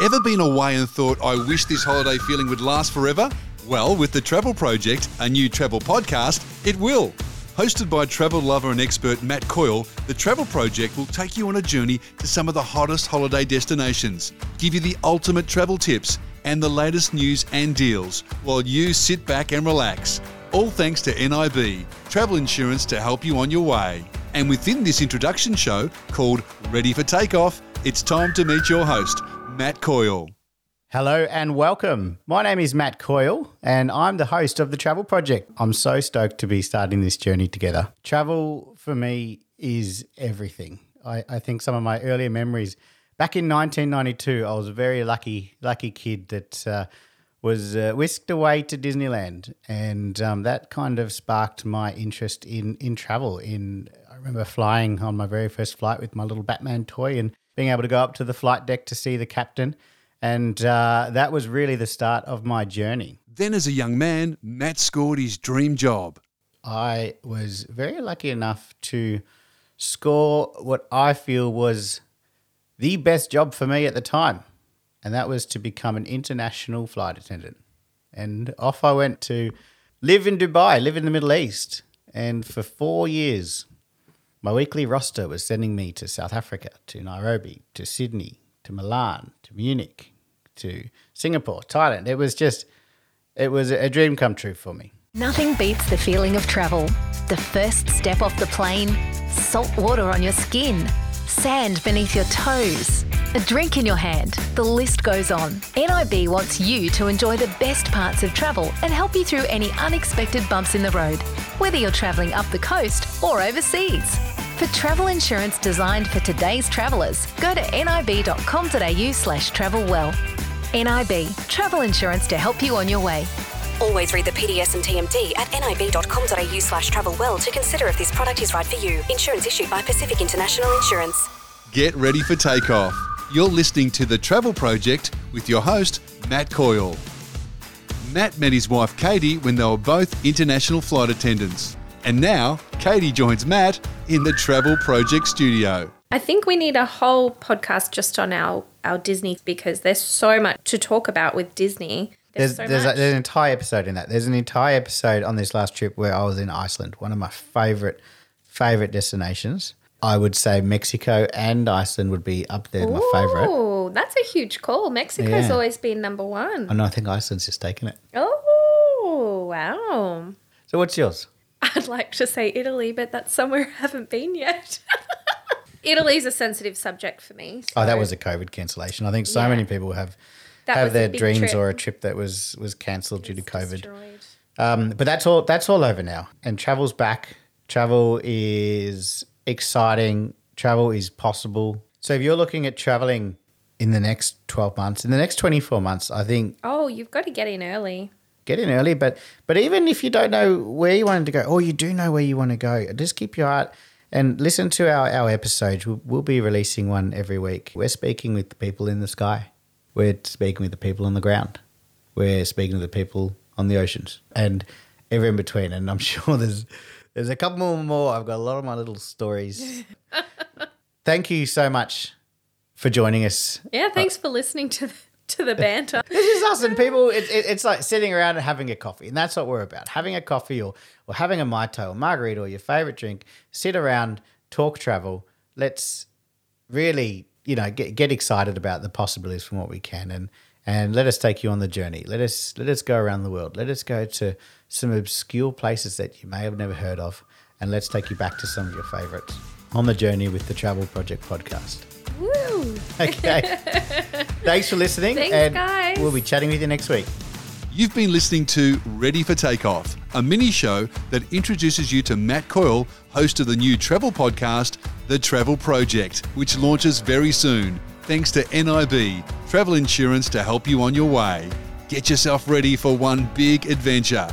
Ever been away and thought, I wish this holiday feeling would last forever? Well, with the Travel Project, a new travel podcast, it will. Hosted by travel lover and expert Matt Coyle, the Travel Project will take you on a journey to some of the hottest holiday destinations, give you the ultimate travel tips and the latest news and deals while you sit back and relax. All thanks to NIB, travel insurance to help you on your way. And within this introduction show called Ready for Takeoff, it's time to meet your host, Matt Coyle. Hello and welcome. My name is Matt Coyle and I'm the host of the Travel Project. I'm so stoked to be starting this journey together. Travel for me is everything. I, I think some of my earlier memories back in 1992, I was a very lucky, lucky kid that uh, was uh, whisked away to Disneyland, and um, that kind of sparked my interest in in travel. In I remember flying on my very first flight with my little Batman toy and being able to go up to the flight deck to see the captain and uh, that was really the start of my journey. Then, as a young man, Matt scored his dream job. I was very lucky enough to score what I feel was the best job for me at the time, and that was to become an international flight attendant. And off I went to live in Dubai, live in the Middle East. And for four years, my weekly roster was sending me to South Africa, to Nairobi, to Sydney, to Milan, to Munich, to Singapore, Thailand. It was just, it was a dream come true for me. Nothing beats the feeling of travel. The first step off the plane, salt water on your skin, sand beneath your toes, a drink in your hand. The list goes on. NIB wants you to enjoy the best parts of travel and help you through any unexpected bumps in the road, whether you're travelling up the coast or overseas. For travel insurance designed for today's travellers, go to nib.com.au slash travelwell. NIB, travel insurance to help you on your way. Always read the PDS and TMD at nib.com.au slash travel well to consider if this product is right for you. Insurance issued by Pacific International Insurance. Get ready for takeoff. You're listening to The Travel Project with your host, Matt Coyle. Matt met his wife Katie when they were both international flight attendants. And now, Katie joins Matt in the Travel Project studio. I think we need a whole podcast just on our, our Disney because there's so much to talk about with Disney. There's, so there's, a, there's, an entire episode in that. There's an entire episode on this last trip where I was in Iceland, one of my favorite favorite destinations. I would say Mexico and Iceland would be up there, my favorite. Oh, that's a huge call. Mexico's yeah. always been number one. I know. I think Iceland's just taken it. Oh, wow. So, what's yours? I'd like to say Italy, but that's somewhere I haven't been yet. Italy's a sensitive subject for me. So. Oh, that was a COVID cancellation. I think so yeah. many people have that have their dreams trip. or a trip that was was cancelled due to COVID. Um, but that's all. That's all over now, and travel's back. Travel is exciting. Travel is possible. So if you're looking at traveling in the next 12 months, in the next 24 months, I think. Oh, you've got to get in early get in early. But but even if you don't know where you want to go, or you do know where you want to go, just keep your heart and listen to our, our episodes. We'll, we'll be releasing one every week. We're speaking with the people in the sky. We're speaking with the people on the ground. We're speaking to the people on the oceans and every in between. And I'm sure there's there's a couple more. I've got a lot of my little stories. Thank you so much for joining us. Yeah, thanks uh, for listening to the, to the banter. this is us and people. It, it, it's like sitting around and having a coffee, and that's what we're about. Having a coffee or or having a mai tai or margarita or your favorite drink. Sit around, talk travel. Let's really, you know, get get excited about the possibilities from what we can, and and let us take you on the journey. Let us let us go around the world. Let us go to some obscure places that you may have never heard of, and let's take you back to some of your favorites on the journey with the Travel Project podcast. Woo! Okay. Thanks for listening. Thanks, and guys. We'll be chatting with you next week. You've been listening to Ready for Takeoff, a mini show that introduces you to Matt Coyle, host of the new travel podcast, The Travel Project, which launches very soon. Thanks to NIB, travel insurance to help you on your way. Get yourself ready for one big adventure.